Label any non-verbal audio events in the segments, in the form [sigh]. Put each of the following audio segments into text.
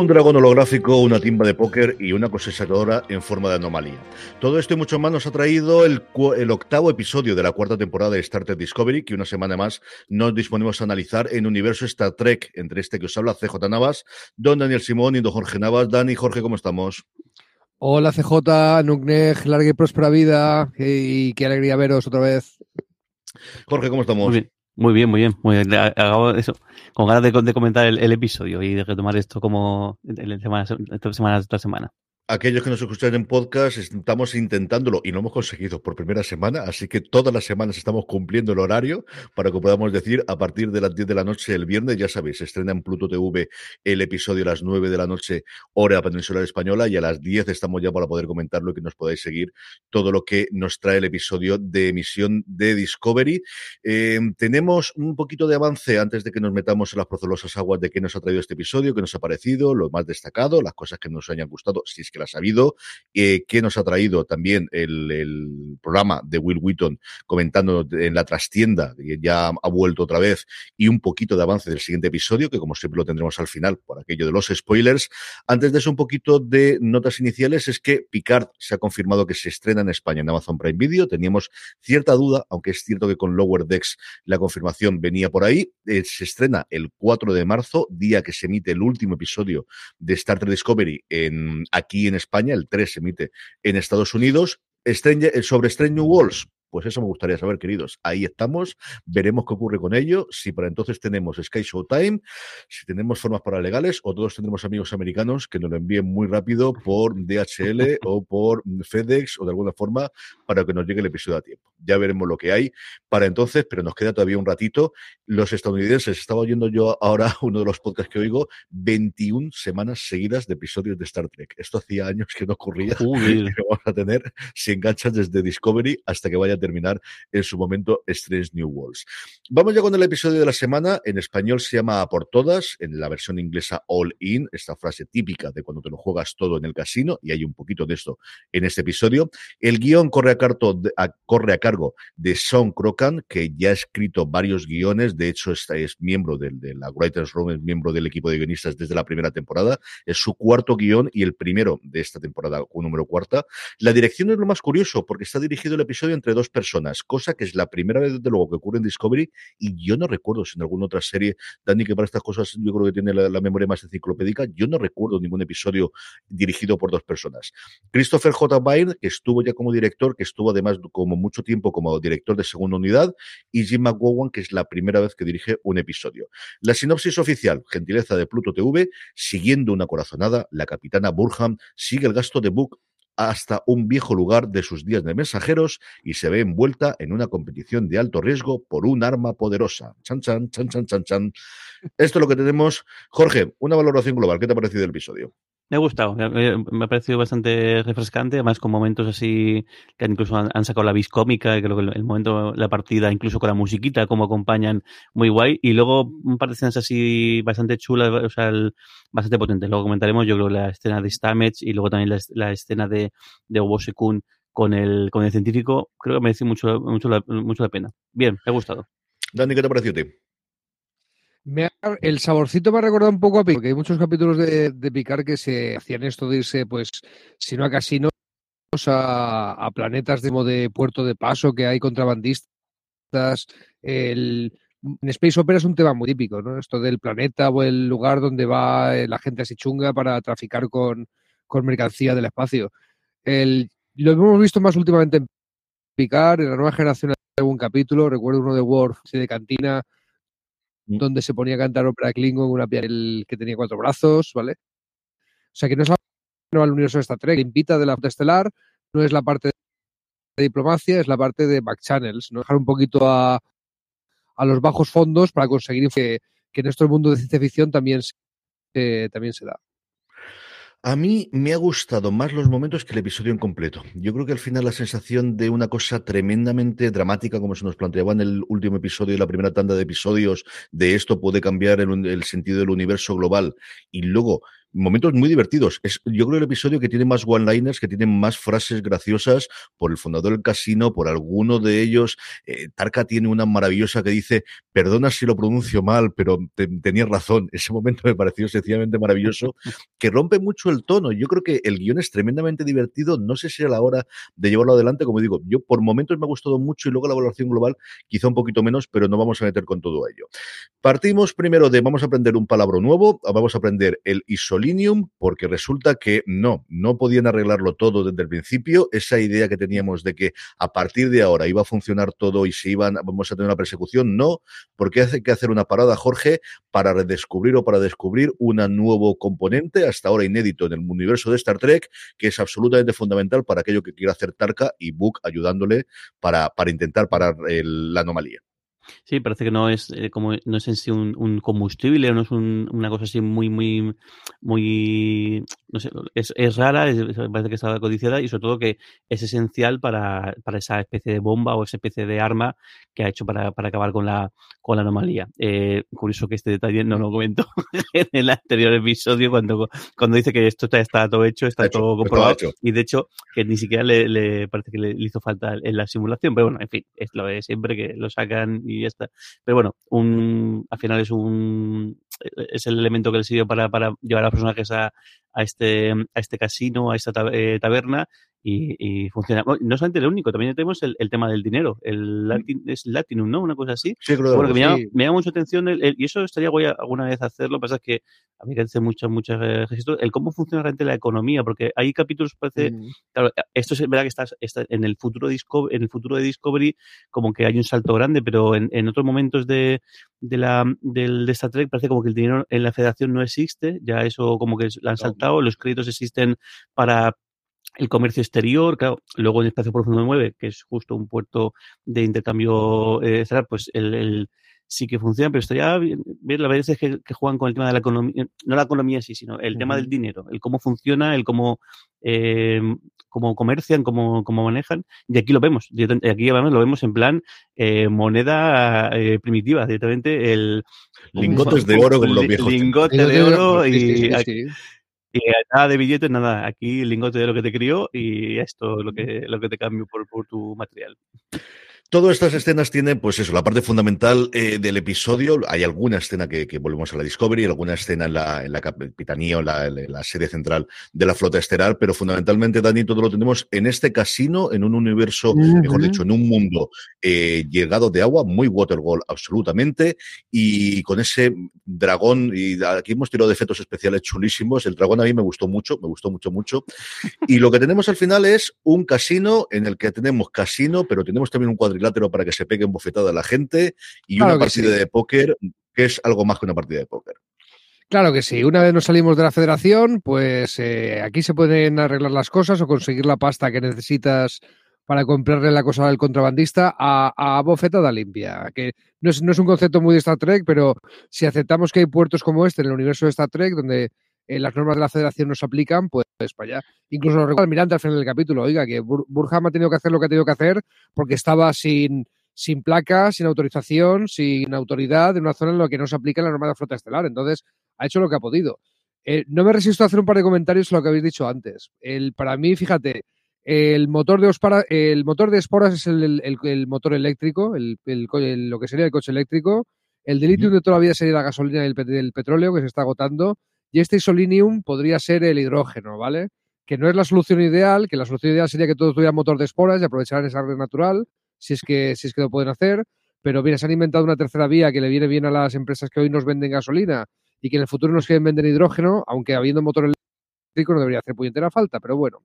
Un dragón holográfico, una timba de póker y una cosechadora en forma de anomalía. Todo esto y mucho más nos ha traído el, el, octavo episodio de la cuarta temporada de Star Trek Discovery, que una semana más nos disponemos a analizar en Universo Star Trek, entre este que os habla CJ Navas, don Daniel Simón y don Jorge Navas. Dani, Jorge, ¿cómo estamos? Hola CJ, Nuknej, larga y próspera vida y qué alegría veros otra vez. Jorge, ¿cómo estamos? Muy bien. Muy bien, muy bien. Muy bien. Hago eso, con ganas de, comentar el, el, episodio y de retomar esto como en semana, semana tras semana aquellos que nos escuchan en podcast, estamos intentándolo y no hemos conseguido por primera semana, así que todas las semanas estamos cumpliendo el horario para que podamos decir a partir de las 10 de la noche el viernes, ya sabéis, se estrena en Pluto TV el episodio a las 9 de la noche, hora peninsular española, y a las 10 estamos ya para poder comentarlo y que nos podáis seguir todo lo que nos trae el episodio de emisión de Discovery. Eh, tenemos un poquito de avance antes de que nos metamos en las procelosas aguas de qué nos ha traído este episodio, qué nos ha parecido, lo más destacado, las cosas que nos hayan gustado, si es que las ha habido, eh, que nos ha traído también el, programa de Will Wheaton comentando en la trastienda, que ya ha vuelto otra vez, y un poquito de avance del siguiente episodio, que como siempre lo tendremos al final por aquello de los spoilers. Antes de eso, un poquito de notas iniciales, es que Picard se ha confirmado que se estrena en España en Amazon Prime Video. Teníamos cierta duda, aunque es cierto que con Lower Decks la confirmación venía por ahí. Eh, se estrena el 4 de marzo, día que se emite el último episodio de Star Trek Discovery en, aquí en España. El 3 se emite en Estados Unidos. Stranger, sobre Strange New Worlds, pues eso me gustaría saber, queridos. Ahí estamos, veremos qué ocurre con ello, si para entonces tenemos Sky Showtime, si tenemos formas paralegales o todos tendremos amigos americanos que nos lo envíen muy rápido por DHL [laughs] o por FedEx o de alguna forma para que nos llegue el episodio a tiempo. Ya veremos lo que hay para entonces, pero nos queda todavía un ratito. Los estadounidenses, estaba oyendo yo ahora [laughs] uno de los podcasts que oigo, 21 semanas seguidas de episodios de Star Trek. Esto hacía años que no ocurría. Y lo vamos a tener si enganchas desde Discovery hasta que vaya terminar en su momento Strange New Worlds. Vamos ya con el episodio de la semana. En español se llama Por Todas, en la versión inglesa All In, esta frase típica de cuando te lo juegas todo en el casino, y hay un poquito de esto en este episodio. El guion corre a, carto, a, corre a cargo de Sean Crocan, que ya ha escrito varios guiones, de hecho es, es miembro del, de la Writers Room, es miembro del equipo de guionistas desde la primera temporada, es su cuarto guion y el primero de esta temporada, número cuarta. La dirección es lo más curioso, porque está dirigido el episodio entre dos personas, cosa que es la primera vez, desde luego, que ocurre en Discovery y yo no recuerdo si en alguna otra serie, Dani, que para estas cosas yo creo que tiene la, memoria más enciclopédica, yo no recuerdo ningún episodio dirigido por dos personas. Christopher J. Byrne, que estuvo ya como director, que estuvo además como mucho tiempo como director de segunda unidad, y Jim McGowan, que es la primera vez que dirige un episodio. La sinopsis oficial, gentileza de Pluto TV, siguiendo una corazonada, la capitana Burham sigue el gasto de Book hasta un viejo lugar de sus días de mensajeros y se ve envuelta en una competición de alto riesgo por un arma poderosa. Chan, chan, chan, chan, chan, chan. Esto es lo que tenemos. Jorge, una valoración global. ¿Qué te ha parecido el episodio? Me ha gustado, me ha parecido bastante refrescante, además con momentos así que incluso han, sacado la vis cómica, creo que el, momento, la partida, incluso con la musiquita, como acompañan, muy guay. Y luego un par de escenas así bastante chulas, o sea, bastante potentes. Luego comentaremos, yo creo, la escena de Stamets y luego también la, la escena de, de Obosekun con el, con el científico. Creo que merece mucho, mucho, la, mucho la pena. Bien, me ha gustado. Dani, ¿qué te pareció a ti? El saborcito me ha recordado un poco a Picard, porque hay muchos capítulos de, de Picard que se hacían esto de irse, pues, si no a casinos, a, a planetas de, de puerto de paso que hay contrabandistas. El, en Space Opera es un tema muy típico, ¿no? Esto del planeta o el lugar donde va eh, la gente así chunga para traficar con, con mercancía del espacio. El, lo hemos visto más últimamente en Picard, en la nueva generación de algún capítulo, recuerdo uno de Worf, de Cantina. Donde se ponía a cantar ópera Klingon, una piel que tenía cuatro brazos, ¿vale? O sea que no es al universo de Star invita de la estelar, no es la parte de diplomacia, es la parte de back channels, ¿no? Dejar un poquito a, a los bajos fondos para conseguir que, que en nuestro mundo de ciencia ficción también se, también se da. A mí me ha gustado más los momentos que el episodio en completo. Yo creo que al final la sensación de una cosa tremendamente dramática, como se nos planteaba en el último episodio y la primera tanda de episodios, de esto puede cambiar el, el sentido del universo global, y luego momentos muy divertidos. Es, yo creo el episodio que tiene más one-liners, que tiene más frases graciosas por el fundador del casino, por alguno de ellos. Eh, Tarka tiene una maravillosa que dice, perdona si lo pronuncio mal, pero te, tenías razón. [laughs] Ese momento me pareció sencillamente maravilloso, que rompe mucho el tono. Yo creo que el guion es tremendamente divertido. No sé si a la hora de llevarlo adelante, como digo, yo por momentos me ha gustado mucho y luego la evaluación global quizá un poquito menos, pero no vamos a meter con todo ello. Partimos primero de vamos a aprender un palabra nuevo, vamos a aprender el ISO porque resulta que no, no podían arreglarlo todo desde el principio. Esa idea que teníamos de que a partir de ahora iba a funcionar todo y se iban, vamos a tener una persecución, no, porque hace que hacer una parada, Jorge, para redescubrir o para descubrir un nuevo componente, hasta ahora inédito en el universo de Star Trek, que es absolutamente fundamental para aquello que quiera hacer Tarka y Book ayudándole para, para intentar parar el, la anomalía. Sí, parece que no es eh, como no es en sí un, un combustible, no es un, una cosa así muy, muy, muy, no sé, es, es rara, es, parece que está codiciada y sobre todo que es esencial para, para, esa especie de bomba o esa especie de arma que ha hecho para, para acabar con la, con la anomalía. Eh, curioso que este detalle no lo comento [laughs] en el anterior episodio cuando, cuando dice que esto está, está todo hecho, está todo comprobado y de hecho que ni siquiera le, le parece que le, le, hizo falta en la simulación, pero bueno, en fin, es lo de siempre que lo sacan y ya está. Pero bueno, un, al final es un es el elemento que le sirvió para, para llevar a los personajes a, a, este, a este casino, a esta eh, taberna y, y, funciona. No solamente el único, también tenemos el, el tema del dinero. El latin, es Latinum, ¿no? Una cosa así. Sí, creo bueno, que me, llama, sí. me llama mucha atención el, el, y eso estaría guay alguna vez hacerlo. Lo que pasa es que a mí que hace muchas, muchas registros. El cómo funciona realmente la economía, porque hay capítulos, parece. Mm. Claro, esto es verdad que estás, está en el futuro Discovery, en el futuro de Discovery, como que hay un salto grande, pero en, en otros momentos de, de la del de Star Trek parece como que el dinero en la federación no existe, ya eso como que la han los créditos existen para el comercio exterior, claro, luego en el espacio profundo 9, que es justo un puerto de intercambio eh, pues el, el, sí que funciona, pero estaría bien ver las veces que, que, juegan con el tema de la economía, no la economía sí, sino el uh -huh. tema del dinero, el cómo funciona, el cómo, eh, cómo comercian, cómo, cómo manejan, y aquí lo vemos, y aquí además lo vemos en plan eh, moneda eh, primitiva, directamente el... Lingotes [laughs] de oro como los viejos. Lingote de oro y... Sí, sí, sí. Y nada de billetes, nada. Aquí el lingote de lo que te crió y esto lo que, lo que te cambio por, por tu material. Todas estas escenas tienen, pues eso, la parte fundamental eh, del episodio. Hay alguna escena que, que, volvemos a la Discovery, alguna escena en la, en la capitanía o en la, en la, sede central de la flota estelar, pero fundamentalmente, Dani, todo lo tenemos en este casino, en un universo, uh -huh. mejor dicho, en un mundo eh, llegado de agua, muy watergol absolutamente, y con ese dragón, y aquí hemos tirado de efectos especiales chulísimos. El dragón a mí me gustó mucho, me gustó mucho, mucho. Y lo que tenemos al final es un casino en el que tenemos casino, pero tenemos también un cuadrilátero cuadrilátero para que se pegue en bofetada a la gente y claro una partida sí. de póker que es algo más que una partida de póker. Claro que sí. Una vez nos salimos de la federación, pues eh, aquí se pueden arreglar las cosas o conseguir la pasta que necesitas para comprarle la cosa al contrabandista a, a bofetada limpia. Que no es, no es, un concepto muy de Star Trek, pero si aceptamos que hay puertos como este en el universo de Star Trek, donde las normas de la federación no se aplican, pues, pues para allá. Incluso lo recuerda Almirante al final del capítulo, oiga, que Bur Burham ha tenido que hacer lo que ha tenido que hacer porque estaba sin, sin placa, sin autorización, sin autoridad, en una zona en la que no se aplica la norma de la flota estelar. Entonces, ha hecho lo que ha podido. Eh, no me resisto a hacer un par de comentarios sobre lo que habéis dicho antes. El, para mí, fíjate, el motor de Ospara, el motor de esporas es el, el, el motor eléctrico, el, lo que sería el coche eléctrico. El de litio de toda la vida sería la gasolina y el, petróleo que se está agotando. Y este isolinium podría ser el hidrógeno, ¿vale? Que no es la solución ideal, que la solución ideal sería que todo tuviera motor de esporas y aprovecharan esa red natural, si es que, si es que lo pueden hacer. Pero bien, se han inventado una tercera vía que le viene bien a las empresas que hoy nos venden gasolina y que en el futuro nos quieren vender hidrógeno, aunque habiendo motor eléctrico no debería hacer puñetera falta, pero bueno.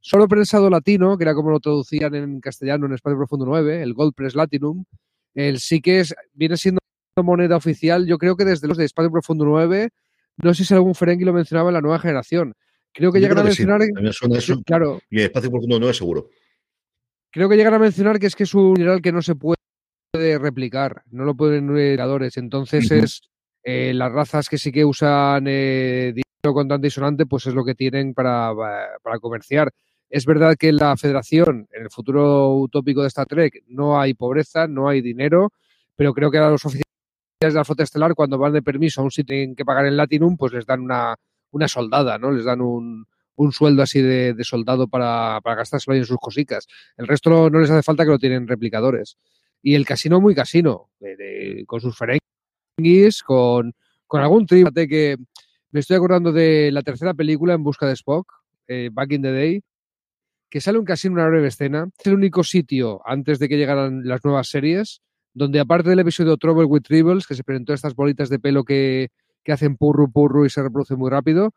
Solo prensado latino, que era como lo traducían en castellano en Espacio Profundo 9, el Gold Press Latinum, el sí que es, viene siendo moneda oficial, yo creo que desde los de Espacio Profundo 9, no sé si algún Ferengi lo mencionaba en la nueva generación. Creo que llegan a mencionar. Claro. Y Espacio Profundo 9 seguro. Creo que llegan a mencionar que es que es un mineral que no se puede replicar, no lo pueden creadores. Entonces es eh, las razas que sí que usan eh, dinero con y sonante, pues es lo que tienen para, para comerciar. Es verdad que en la federación, en el futuro utópico de Star Trek, no hay pobreza, no hay dinero, pero creo que a los oficiales de la flota estelar, cuando van de permiso a un sitio tienen que pagar en Latinum, pues les dan una, una soldada, ¿no? Les dan un, un sueldo así de, soldado para, para gastárselo en sus cositas. El resto no, les hace falta que lo tienen replicadores. Y el casino muy casino, con sus ferenguis, con, con algún trípate que me estoy acordando de la tercera película En busca de Spock, eh, Back in the Day, que sale un casino una breve escena. Es el único sitio, antes de que llegaran las nuevas series, donde aparte del episodio Trouble with Tribbles, que se presentó estas bolitas de pelo que, que hacen purru purru y se reproducen muy rápido,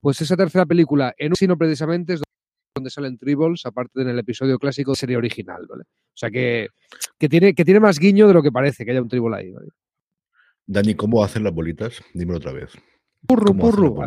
pues esa tercera película, en un casino precisamente, es donde salen Tribbles, aparte del episodio clásico de serie original, ¿vale? O sea que, que, tiene, que tiene más guiño de lo que parece que haya un Tribble ahí, ¿vale? Dani, ¿cómo hacen las bolitas? Dímelo otra vez. Purru, purru.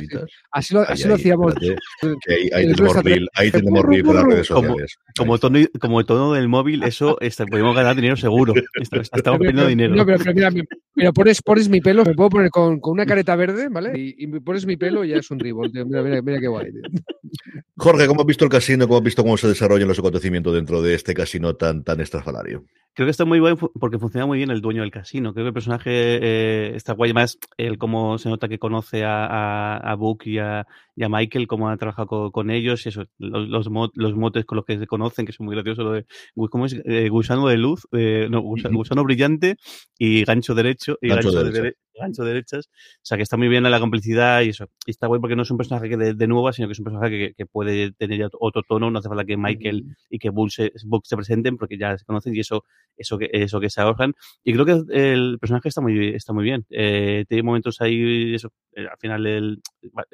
Así, lo, así lo hacíamos. [laughs] ahí, tenemos RIP, ahí las redes sociales. Como, tono, como tono del móvil, eso este, podemos ganar dinero seguro. Estamos [laughs] perdiendo dinero. No, pero, mira, mira pones, pones, mi pelo, me puedo poner con, con una careta verde, ¿vale? Y, y, pones mi pelo y ya es un ribol. Mira, mira, mira qué guay. Tío. [laughs] Jorge, ¿cómo has visto el casino? ¿Cómo has visto cómo se desarrollan los acontecimientos dentro de este casino tan, tan estrafalario? Creo que está muy guay porque funciona muy bien el dueño del casino. Creo que el personaje eh, está guay. Más el cómo se nota que conoce a, a, Book y a, y a, Michael, cómo ha trabajado con, ellos, eso, los, los, los, motes con los que se conocen, que son muy graciosos. Lo de, ¿Cómo es? Eh, gusano de luz, eh, no, gusano, brillante y gancho derecho. Y gancho, de, gancho derechas. O sea, que está muy bien la complicidad y eso. Y está guay porque no es un personaje que de, de nueva, sino que es un personaje que, que, puede tener otro tono. No hace falta que Michael y que Book se, se presenten porque ya se conocen y eso eso que, eso que se ahorran. Y creo que el personaje está muy, está muy bien. Eh, tiene momentos ahí, eso, al final él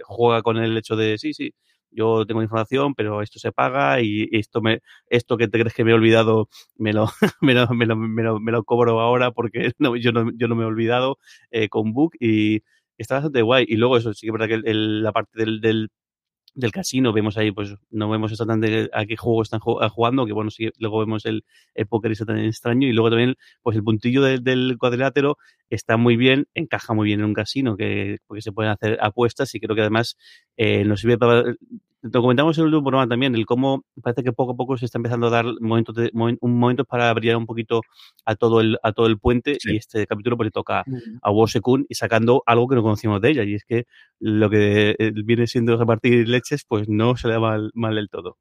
juega con el hecho de, sí, sí, yo tengo información, pero esto se paga y esto me, esto que te crees que me he olvidado, me lo, [laughs] me lo, me lo, me lo, cobro ahora porque [laughs] no, yo, no, yo no me he olvidado eh, con Book y está bastante guay. Y luego eso, sí que es verdad que la parte del, del del casino, vemos ahí, pues no vemos exactamente a qué juego están jugando, que bueno, sí, luego vemos el, el póker está tan extraño y luego también, pues el puntillo del cuadrilátero está muy bien, encaja muy bien en un casino, que porque se pueden hacer apuestas y creo que además eh, nos sirve para lo comentamos en el último programa también, el cómo parece que poco a poco se está empezando a dar momentos de, un momento para brillar un poquito a todo el, a todo el puente y este capítulo pues le toca a Wosekun y sacando algo que no conocíamos de ella y es que lo que eh, viene siendo repartir leches pues no se le da mal, mal del todo.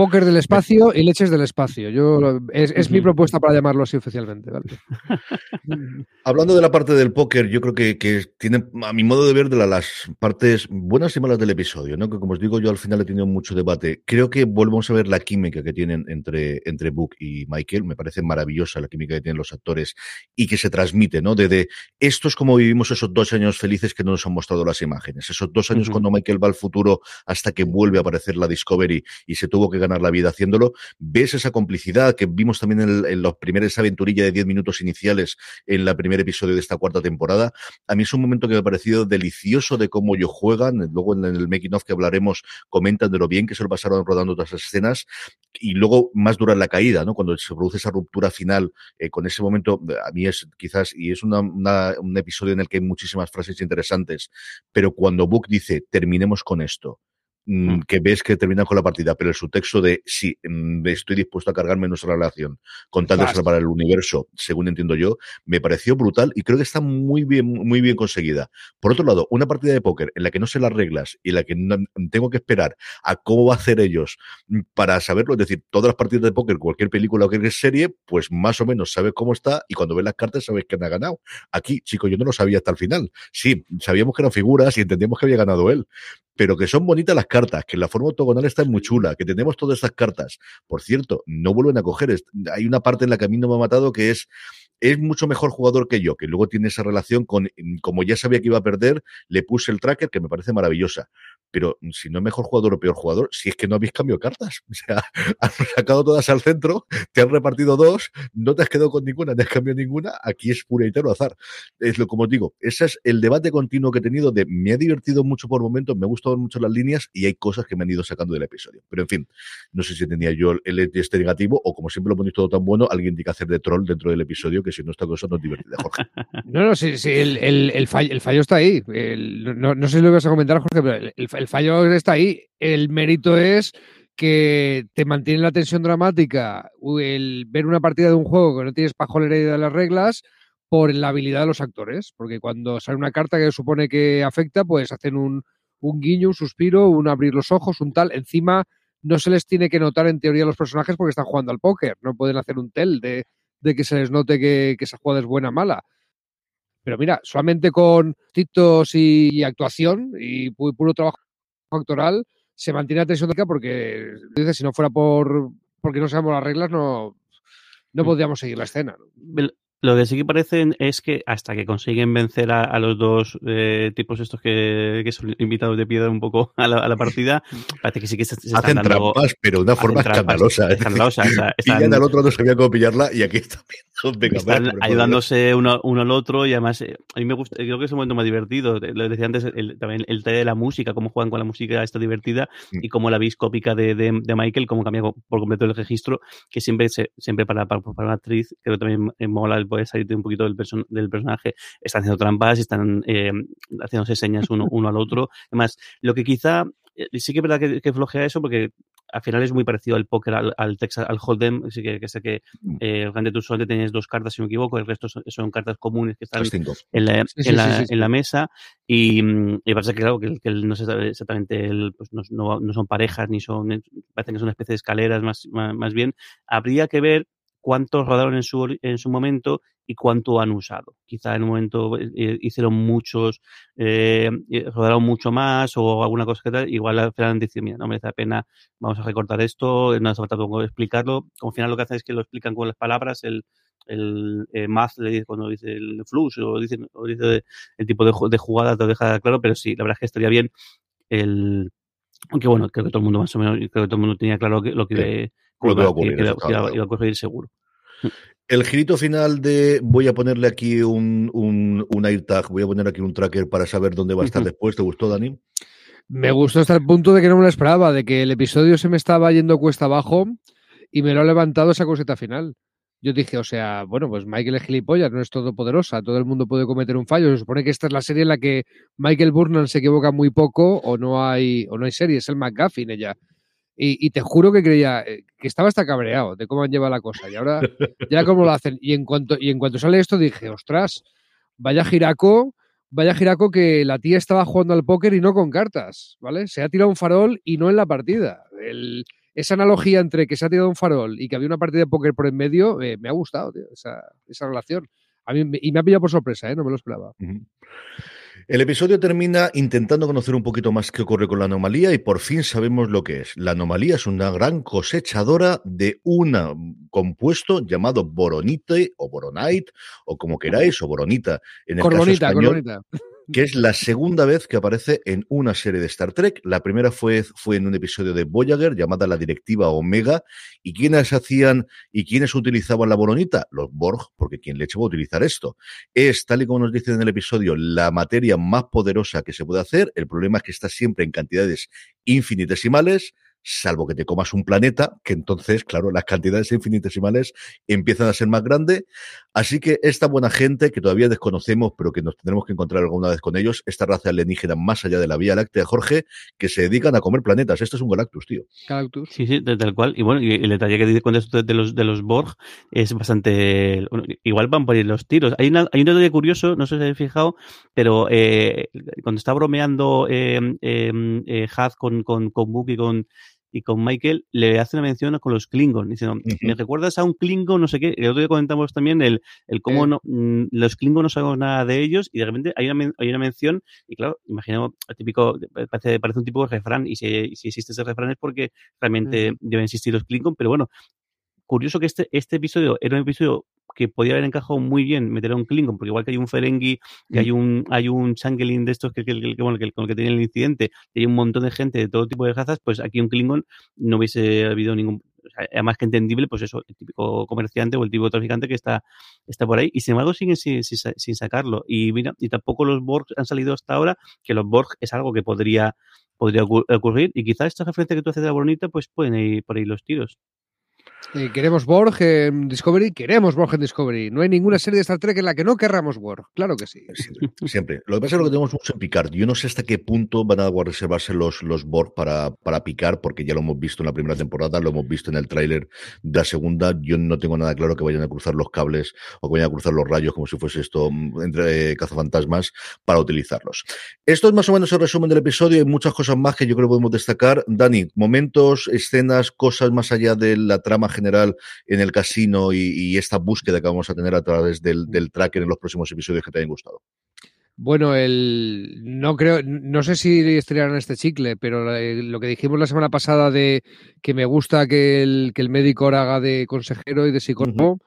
Póker del espacio y leches del espacio. Yo, es, mi propuesta para llamarlo así oficialmente. [laughs] Hablando de la parte del póker, yo creo que, que tiene, a mi modo de ver, de las partes buenas y malas del episodio, ¿no? que como os digo, yo al final he tenido mucho debate. Creo que volvemos a ver la química que tienen entre, entre Book y Michael. Me parece maravillosa la química que tienen los actores y que se transmite, ¿no? De, esto es como vivimos esos dos años felices que no nos han mostrado las imágenes. Esos dos años cuando Michael va al futuro hasta que vuelve a aparecer la Discovery y se tuvo que ganar la vida haciéndolo, ves esa complicidad que vimos también en, los primeros aventurilla de 10 minutos iniciales en el primer episodio de esta cuarta temporada. A mí es un momento que me ha parecido delicioso de cómo ellos juegan. Luego en el making of que hablaremos comentan de lo bien que se lo pasaron rodando las escenas y luego más dura la caída, ¿no? Cuando se produce esa ruptura final eh, con ese momento, a mí es quizás, y es un episodio en el que hay muchísimas frases interesantes, pero cuando Book dice terminemos con esto, mm, hmm. que ves que terminan con la partida, pero el subtexto de sí, mm, estoy dispuesto a cargarme nuestra relación con tal de salvar el universo, según entiendo yo, me pareció brutal y creo que está muy bien, muy bien conseguida. Por otro lado, una partida de póker en la que no sé las reglas y en la que tengo que esperar a cómo va a hacer ellos para saberlo, es decir, todas las partidas de póker, cualquier película o cualquier serie, pues más o menos sabes cómo está y cuando ves las cartas sabes quién ha ganado. Aquí, chicos, yo no lo sabía hasta el final. Sí, sabíamos que eran figuras y entendíamos que había ganado él, pero que son bonitas las cartas, que la forma octogonal está muy chula, que tenemos todas estas cartas. Por cierto, no vuelven a coger. Hay una parte en la que a mí no me ha matado que es es mucho mejor jugador que yo, que luego tiene esa relación con, como ya sabía que iba a perder, le puse el tracker, que me parece maravillosa. Pero si no es mejor jugador o peor jugador, si es que no habéis cambiado cartas. [laughs] O sea, has sacado todas al centro, te han repartido dos, no te has quedado con ninguna, no has cambiado ninguna, aquí es pura y entero azar. Es lo como os digo, ese es el debate continuo que he tenido de me ha divertido mucho por momentos, me ha gustado mucho las líneas y hay cosas que me han ido sacando del episodio. Pero en fin, no sé si tenía yo el este negativo o como siempre lo ponéis todo tan bueno, alguien tiene que hacer de troll dentro del episodio que si no esta cosa no es divertida, Jorge. [laughs] No, no, sí, sí el, el, fallo, el está ahí. no, no, sé si lo vas a comentar, Jorge, pero el, fallo está ahí. El mérito es que te mantiene la tensión dramática, el ver una partida de un juego que no tienes pajolera de las reglas por la habilidad de los actores, porque cuando sale una carta que supone que afecta, pues hacen un, un guiño, un suspiro, un abrir los ojos, un tal. Encima no se les tiene que notar en teoría los personajes porque están jugando al póker, no pueden hacer un tel de, de que se les note que, esa jugada es buena o mala. Pero mira, solamente con titos y, actuación y puro trabajo actoral se mantiene la tensión de acá porque dice si no fuera por porque no sabemos las reglas no no mm. podríamos seguir la escena. Lo que sí que parecen es que hasta que consiguen vencer a, los dos eh, tipos estos que, son invitados de piedra un poco [laughs] a la, partida, parece que sí que se, se Hacen trampas, pero de una forma escandalosa. ¿eh? escandalosa y ya [laughs] al otro no sabía cómo pillarla y aquí está están ayudándose uno, uno, al otro y además eh, a mí me gusta, creo que es un momento más divertido. Lo decía antes, el, también el té de la música, cómo juegan con la música está divertida mm. y cómo la vis cópica de, de, Michael, cómo cambia por completo el registro, que siempre siempre para, para, para, una actriz, creo que también mola el poder salirte un poquito del, del personaje, están haciendo trampas, están eh, haciéndose señas uno, uno al otro. Además, lo que quizá eh, sí que es verdad que, que flojea eso porque al final es muy parecido al póker, al, al Texas, al Hold'em, así que, que sé que mm. eh, el grande tú solamente tenías dos cartas, si no me equivoco, el resto son, cartas comunes que están en la, en, la, en la, mesa y, mm, y, parece que claro, que, que no sé exactamente, el, pues no, no, no, son parejas ni son, parece que son una especie de escaleras más, más, más bien. Habría que ver cuántos rodaron en su, en su momento y cuánto han usado. Quizá en un momento eh, eh, hicieron muchos, eh, rodaron mucho más o alguna cosa que tal, igual al final dicen, mira, no merece la pena, vamos a recortar esto, no hace falta explicarlo. Como al final lo que hacen es que lo explican con las palabras, el, el eh, math le dice cuando dice el flux o dice, o dice el tipo de, de jugada te lo deja claro, pero sí, la verdad es que estaría bien el aunque bueno, creo que todo el mundo más o menos, creo que todo el mundo tenía claro lo que, iba, a ocurrir seguro. El girito final de voy a ponerle aquí un, un, un AirTag, voy a poner aquí un tracker para saber dónde va a estar después. ¿Te gustó, Dani? Me gustó hasta el punto de que no me lo esperaba, de que el episodio se me estaba yendo cuesta abajo y me lo ha levantado esa coseta final. Yo dije, o sea, bueno, pues Michael es gilipollas, no es todopoderosa, todo el mundo puede cometer un fallo. Se supone que esta es la serie en la que Michael Burnham se equivoca muy poco o no hay, o no hay serie, es el McGuffin ella. Y, te juro que creía eh, que estaba hasta cabreado de cómo han llevado la cosa. Y ahora, ya cómo lo hacen. Y en cuanto, y en cuanto sale esto, dije, ostras, vaya giraco, vaya giraco que la tía estaba jugando al póker y no con cartas, ¿vale? Se ha tirado un farol y no en la partida. esa analogía entre que se ha tirado un farol y que había una partida de póker por en medio, eh, me ha gustado, esa, esa, relación. A mí, y me ha pillado por sorpresa, ¿eh? no me lo esperaba. El episodio termina intentando conocer un poquito más qué ocurre con la anomalía y por fin sabemos lo que es. La anomalía es una gran cosechadora de un compuesto llamado boronite o boronite o como queráis o boronita en el caso español que es la segunda vez que aparece en una serie de Star Trek. La primera fue, fue en un episodio de Voyager llamada La Directiva Omega. ¿Y quiénes hacían y quiénes utilizaban la boronita? Los Borg, porque ¿quién le va a utilizar esto? Es, tal y como nos dicen en el episodio, la materia más poderosa que se puede hacer. El problema es que está siempre en cantidades infinitesimales salvo que te comas un planeta, que entonces, claro, las cantidades infinitesimales empiezan a ser más grandes. Así que esta buena gente que todavía desconocemos, pero que nos tendremos que encontrar alguna vez con ellos, esta raza alienígena más allá de la Vía Láctea, Jorge, que se dedican a comer planetas. Esto es un Galactus, tío. Galactus. Sí, sí, tal cual. Y bueno, y el detalle que dice con esto de los, de los Borg es bastante. Bueno, igual van por ahí los tiros. Hay, una, hay un detalle curioso, no sé si habéis fijado, pero eh, cuando está bromeando eh, eh, eh Haz con, con, con Book y con, y con Michael le hace una mención con los Klingon. Diciendo, uh -huh. me recuerdas a un Klingon, no sé qué. El otro día comentamos también el, el cómo no, mm, los Klingon no sabemos nada de ellos y de repente hay una, hay una mención y claro, imaginemos, típico, parece, parece un tipo de refrán y si, si existe ese refrán es porque realmente uh -huh. deben existir los Klingon, pero bueno, curioso que este, este episodio era un episodio que podía haber encajado muy bien meter a un Klingon, porque igual que hay un Ferengi, que hay un, hay un Changeling de estos que, que, que, bueno, que, con el que tenía el incidente, y hay un montón de gente de todo tipo de razas, pues aquí un Klingon no hubiese habido ningún, o sea, más que entendible, pues eso, el típico comerciante o el típico traficante que está, está por ahí, y sin embargo siguen sin, sin, sin sacarlo. Y mira, y tampoco los Borg han salido hasta ahora, que los Borg es algo que podría, podría ocurrir, y quizás esta referencia que tú haces de la bonita, pues pueden ir por ahí los tiros. Eh, queremos Borg en Discovery, queremos Borg en Discovery. No hay ninguna serie de Star Trek en la que no querramos Borg, claro que sí. Siempre. siempre. Lo que pasa es que tenemos mucho en Picard. Yo no sé hasta qué punto van a reservarse los, los Borg para, para picar, porque ya lo hemos visto en la primera temporada, lo hemos visto en el tráiler de la segunda. Yo no tengo nada claro que vayan a cruzar los cables o que vayan a cruzar los rayos como si fuese esto mm, entre eh, cazafantasmas para utilizarlos. Esto es más o menos el resumen del episodio. Hay muchas cosas más que yo creo que podemos destacar. Dani, momentos, escenas, cosas más allá de la trama general en el casino y, y, esta búsqueda que vamos a tener a través del, del tracker en los próximos episodios que te hayan gustado. Bueno, el no creo, no sé si estrenaron este chicle, pero lo que dijimos la semana pasada de que me gusta que el, que el médico haga de consejero y de psicólogo, uh -huh.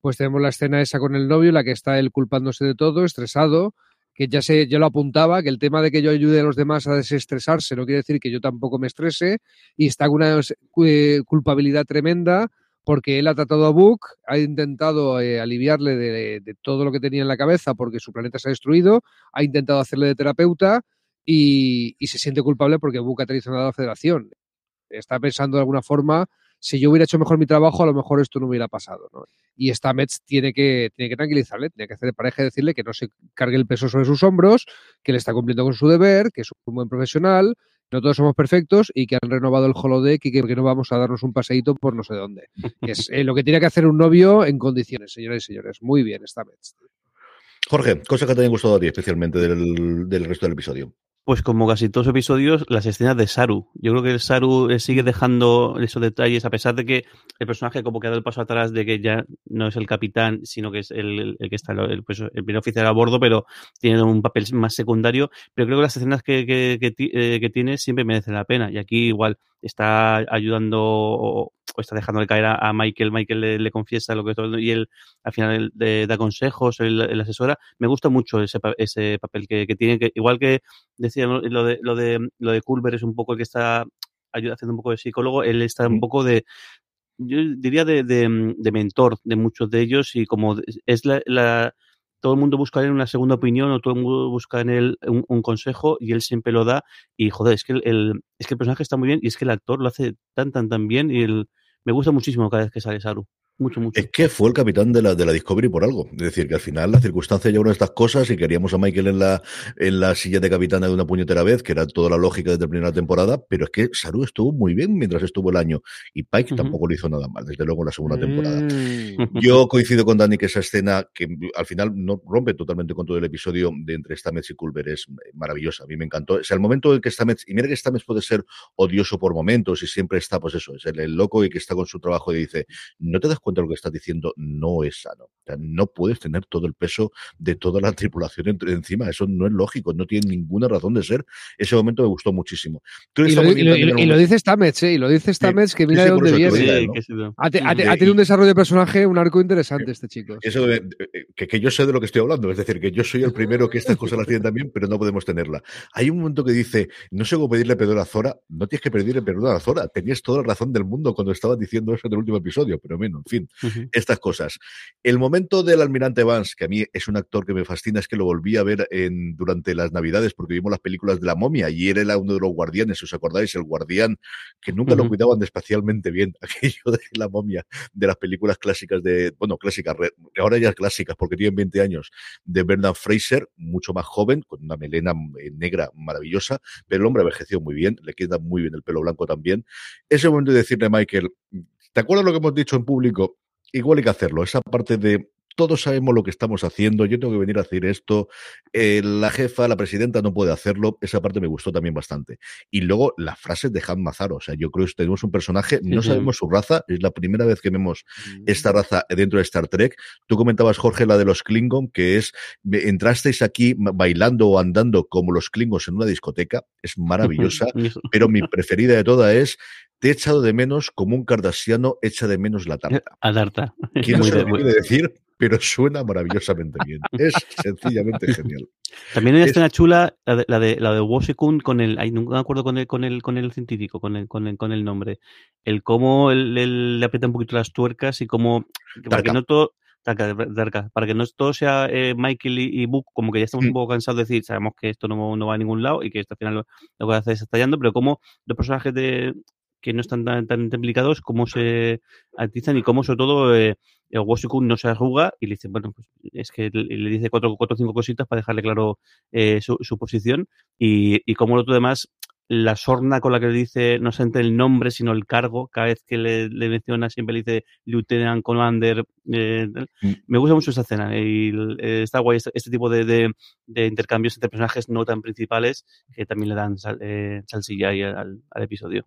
pues tenemos la escena esa con el novio, la que está él culpándose de todo, estresado, que ya sé, yo lo apuntaba, que el tema de que yo ayude a los demás a desestresarse no quiere decir que yo tampoco me estrese, y está con una eh, culpabilidad tremenda, porque él ha tratado a Book, ha intentado eh, aliviarle de, todo lo que tenía en la cabeza porque su planeta se ha destruido, ha intentado hacerle de terapeuta y, y se siente culpable porque Book ha traicionado a la federación. Está pensando de alguna forma, si yo hubiera hecho mejor mi trabajo, a lo mejor esto no hubiera pasado. ¿no? Y Stamets tiene que, tiene que tranquilizarle, tiene que hacer pareja y decirle que no se cargue el peso sobre sus hombros, que él está cumpliendo con su deber, que es un buen profesional, no todos somos perfectos y que han renovado el holodeck y que, que no vamos a darnos un paseíto por no sé dónde. [laughs] Que es eh, lo que tiene que hacer un novio en condiciones, señoras y señores. Muy bien, esta vez. Jorge, cosa que te haya gustado a ti especialmente del, del resto del episodio. Pues como casi todos los episodios, las escenas de Saru. Yo creo que el Saru eh, sigue dejando esos detalles, a pesar de que el personaje como que ha dado el paso atrás de que ya no es el capitán, sino que es el, que está el, pues, el, primer oficial a bordo, pero tiene un papel más secundario. Pero creo que las escenas que, que, que, eh, que tiene siempre merecen la pena. Y aquí igual está ayudando o está dejándole caer a, a Michael, Michael le, le, confiesa lo que todo y él al final le da consejos, el, el asesora. Me gusta mucho ese, ese papel que, que, tiene, que igual que decía lo de, lo de, lo de Culver es un poco el que está haciendo un poco de psicólogo, él está un poco de, yo diría de, de, de mentor de muchos de ellos y como es la, la todo el mundo busca en él una segunda opinión o todo el mundo busca en él un, un, consejo y él siempre lo da. Y joder, es que el, el, es que el personaje está muy bien y es que el actor lo hace tan tan tan bien y el, me gusta muchísimo cada vez que sale Saru. Mucho, mucho. Es que fue el capitán de la, de la Discovery por algo. Es decir, que al final la circunstancia llevaron estas cosas y queríamos a Michael en la, en la silla de capitana de una puñetera vez, que era toda la lógica desde la primera temporada, pero es que Saru estuvo muy bien mientras estuvo el año y Pike uh -huh. tampoco lo hizo nada mal, desde luego en la segunda temporada. Mm. Yo coincido con Dani que esa escena, que al final no rompe totalmente con todo el episodio de entre Stamets y Culver, es maravillosa. A mí me encantó. O sea, el momento en que Stamets, y mira que Stamets puede ser odioso por momentos y siempre está, pues eso, es el, el loco y que está con su trabajo y dice, no te das cuenta de lo que estás diciendo no es sano. O sea, no puedes tener todo el peso de toda la [laughs] tripulación encima. Eso no es lógico, no tiene ninguna razón de ser. Ese momento me gustó muchísimo. Y lo, y, lo, y, lo, dice Stamets, ¿eh? Y lo dice Stamets, que mira de dónde viene. Sí, ¿no? ha, ha, ha, tenido un desarrollo de personaje, un arco interesante este chico. Eso de, que, que, yo sé de lo que estoy hablando. Es decir, que yo soy el primero que estas cosas las tienen también, pero no podemos tenerla. Hay un momento que dice, no sé cómo pedirle perdón a Zora. No tienes que pedirle perdón a Zora. Tenías toda la razón del mundo cuando estabas diciendo eso en el último episodio, pero bueno, en fin. Fin, estas cosas. El momento del almirante Vance, que a mí es un actor que me fascina, es que lo volví a ver en, durante las navidades porque vimos las películas de la momia y él era uno de los guardianes, os acordáis, el guardián que nunca lo cuidaban especialmente bien, [laughs] aquello de la momia de las películas clásicas de, bueno, clásicas, ahora ya clásicas porque tienen 20 años, de Bernard Fraser, mucho más joven, con una melena eh, negra maravillosa, pero el hombre envejeció muy bien, le queda muy bien el pelo blanco también. Ese momento de decirle a Michael, ¿te acuerdas lo que hemos dicho en público? Igual hay que hacerlo, esa parte de todos sabemos lo que estamos haciendo, yo tengo que venir a decir esto, eh, la jefa, la presidenta no puede hacerlo, esa parte me gustó también bastante. Y luego las frases de Han Mazaro, o sea, yo creo que tenemos un personaje, no sabemos su raza, es la primera vez que vemos esta mm. raza dentro de Star Trek. Tú comentabas, Jorge, la de los Klingon, que es, entrasteis aquí bailando o andando como los Klingons en una discoteca, es maravillosa, [laughs] pero mi preferida de todas es te he echado de menos como un cardasiano echa de menos la [laughs] tarta. A tarta. ¿Quién se lo quiere decir? Pero suena maravillosamente bien. Es sencillamente genial. También hay una escena chula, la de, la de, la de con el, ay, no me acuerdo con el, con el, con el científico, con el, con el, con el nombre. El cómo le aprieta un poquito las tuercas y cómo, para que no todo, para que no todo sea eh, Michael y, Book, como que ya estamos un mm. poco cansados de decir, sabemos que esto no, no va a ningún lado y que esto al final lo, lo que hace es estallando, pero como los personajes de, que no están tan, tan implicados, cómo se atizan y cómo sobre todo eh, el no se arruga y le dice, bueno, pues es que le dice cuatro o cinco cositas para dejarle claro eh, su, su, posición y, y como lo otro demás, la sorna con la que le dice no solamente el nombre, sino el cargo, cada vez que le, le menciona siempre le dice Lieutenant Commander. Eh, mm. Me gusta mucho esa escena y eh, está guay este, este tipo de, de, de, intercambios entre personajes no tan principales que también le dan sal, eh, salsilla ahí al, al episodio.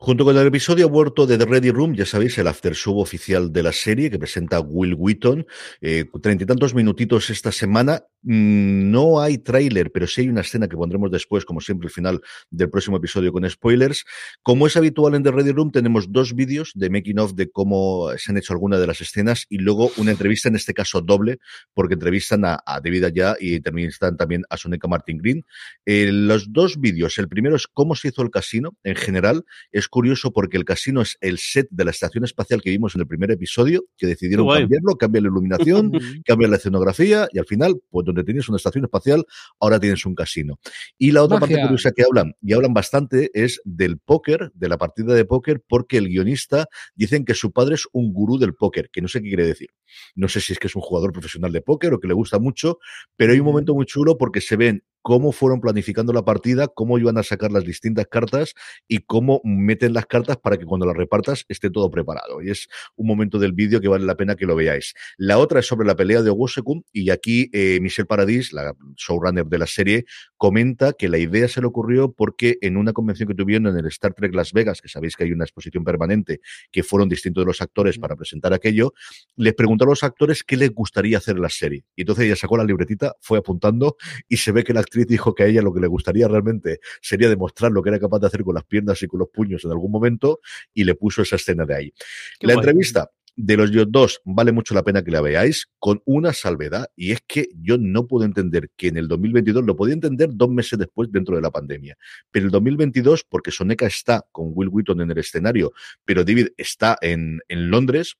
Junto con el episodio muerto de The Ready Room, ya sabéis, el after show oficial de la serie que presenta Will Wheaton, eh, treinta y tantos minutitos esta semana. Mm, no hay tráiler, pero sí hay una escena que pondremos después, como siempre, al final del próximo episodio con spoilers. Como es habitual en The Ready Room, tenemos dos vídeos de making of de cómo se han hecho algunas de las escenas y luego una entrevista, en este caso doble, porque entrevistan a, David Allá y entrevistan también a Soneca Martin Green. Eh, los dos vídeos, el primero es cómo se hizo el casino en general. Es curioso porque el casino es el set de la estación espacial que vimos en el primer episodio, que decidieron cambiarlo, cambiar la iluminación, [laughs] cambiar la escenografía y al final, pues donde tenías una estación espacial, ahora tienes un casino. Y la otra parte curiosa que hablan, y hablan bastante, es del póker, de la partida de póker, porque el guionista dicen que su padre es un gurú del póker, que no sé qué quiere decir. No sé si es que es un jugador profesional de póker o que le gusta mucho, pero hay un momento muy chulo porque se ven cómo fueron planificando la partida, cómo iban a sacar las distintas cartas y cómo meten las cartas para que cuando las repartas esté todo preparado. Y es un momento del vídeo que vale la pena que lo veáis. La otra es sobre la pelea de Owosekun y aquí eh, Michelle Paradis, la showrunner de la serie, comenta que la idea se le ocurrió porque en una convención que tuvieron en el Star Trek Las Vegas, que sabéis que hay una exposición permanente, que fueron distintos de los actores para presentar aquello, les preguntó a los actores qué les gustaría hacer en la serie. Y entonces ella sacó la libretita, fue apuntando y se ve que la actriz dijo que a ella lo que le gustaría realmente sería demostrar lo que era capaz de hacer con las piernas y con los puños en algún momento y le puso esa escena de ahí. la entrevista de los dos vale mucho la pena que la veáis con una salvedad y es que yo no puedo entender que en el 2022 lo podía entender dos meses después dentro de la pandemia, pero el 2022 porque Soneca está con Will Wheaton en el escenario, pero David está en, en Londres,